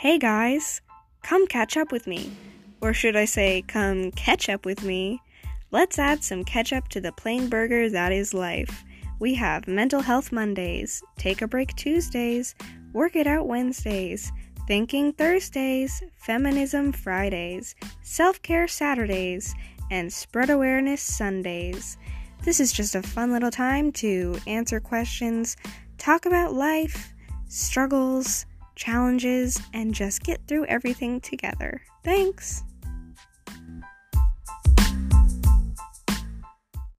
Hey guys, come catch up with me. Or should I say, come catch up with me? Let's add some ketchup to the plain burger that is life. We have Mental Health Mondays, Take a Break Tuesdays, Work It Out Wednesdays, Thinking Thursdays, Feminism Fridays, Self Care Saturdays, and Spread Awareness Sundays. This is just a fun little time to answer questions, talk about life, struggles, challenges, and just get through everything together. Thanks!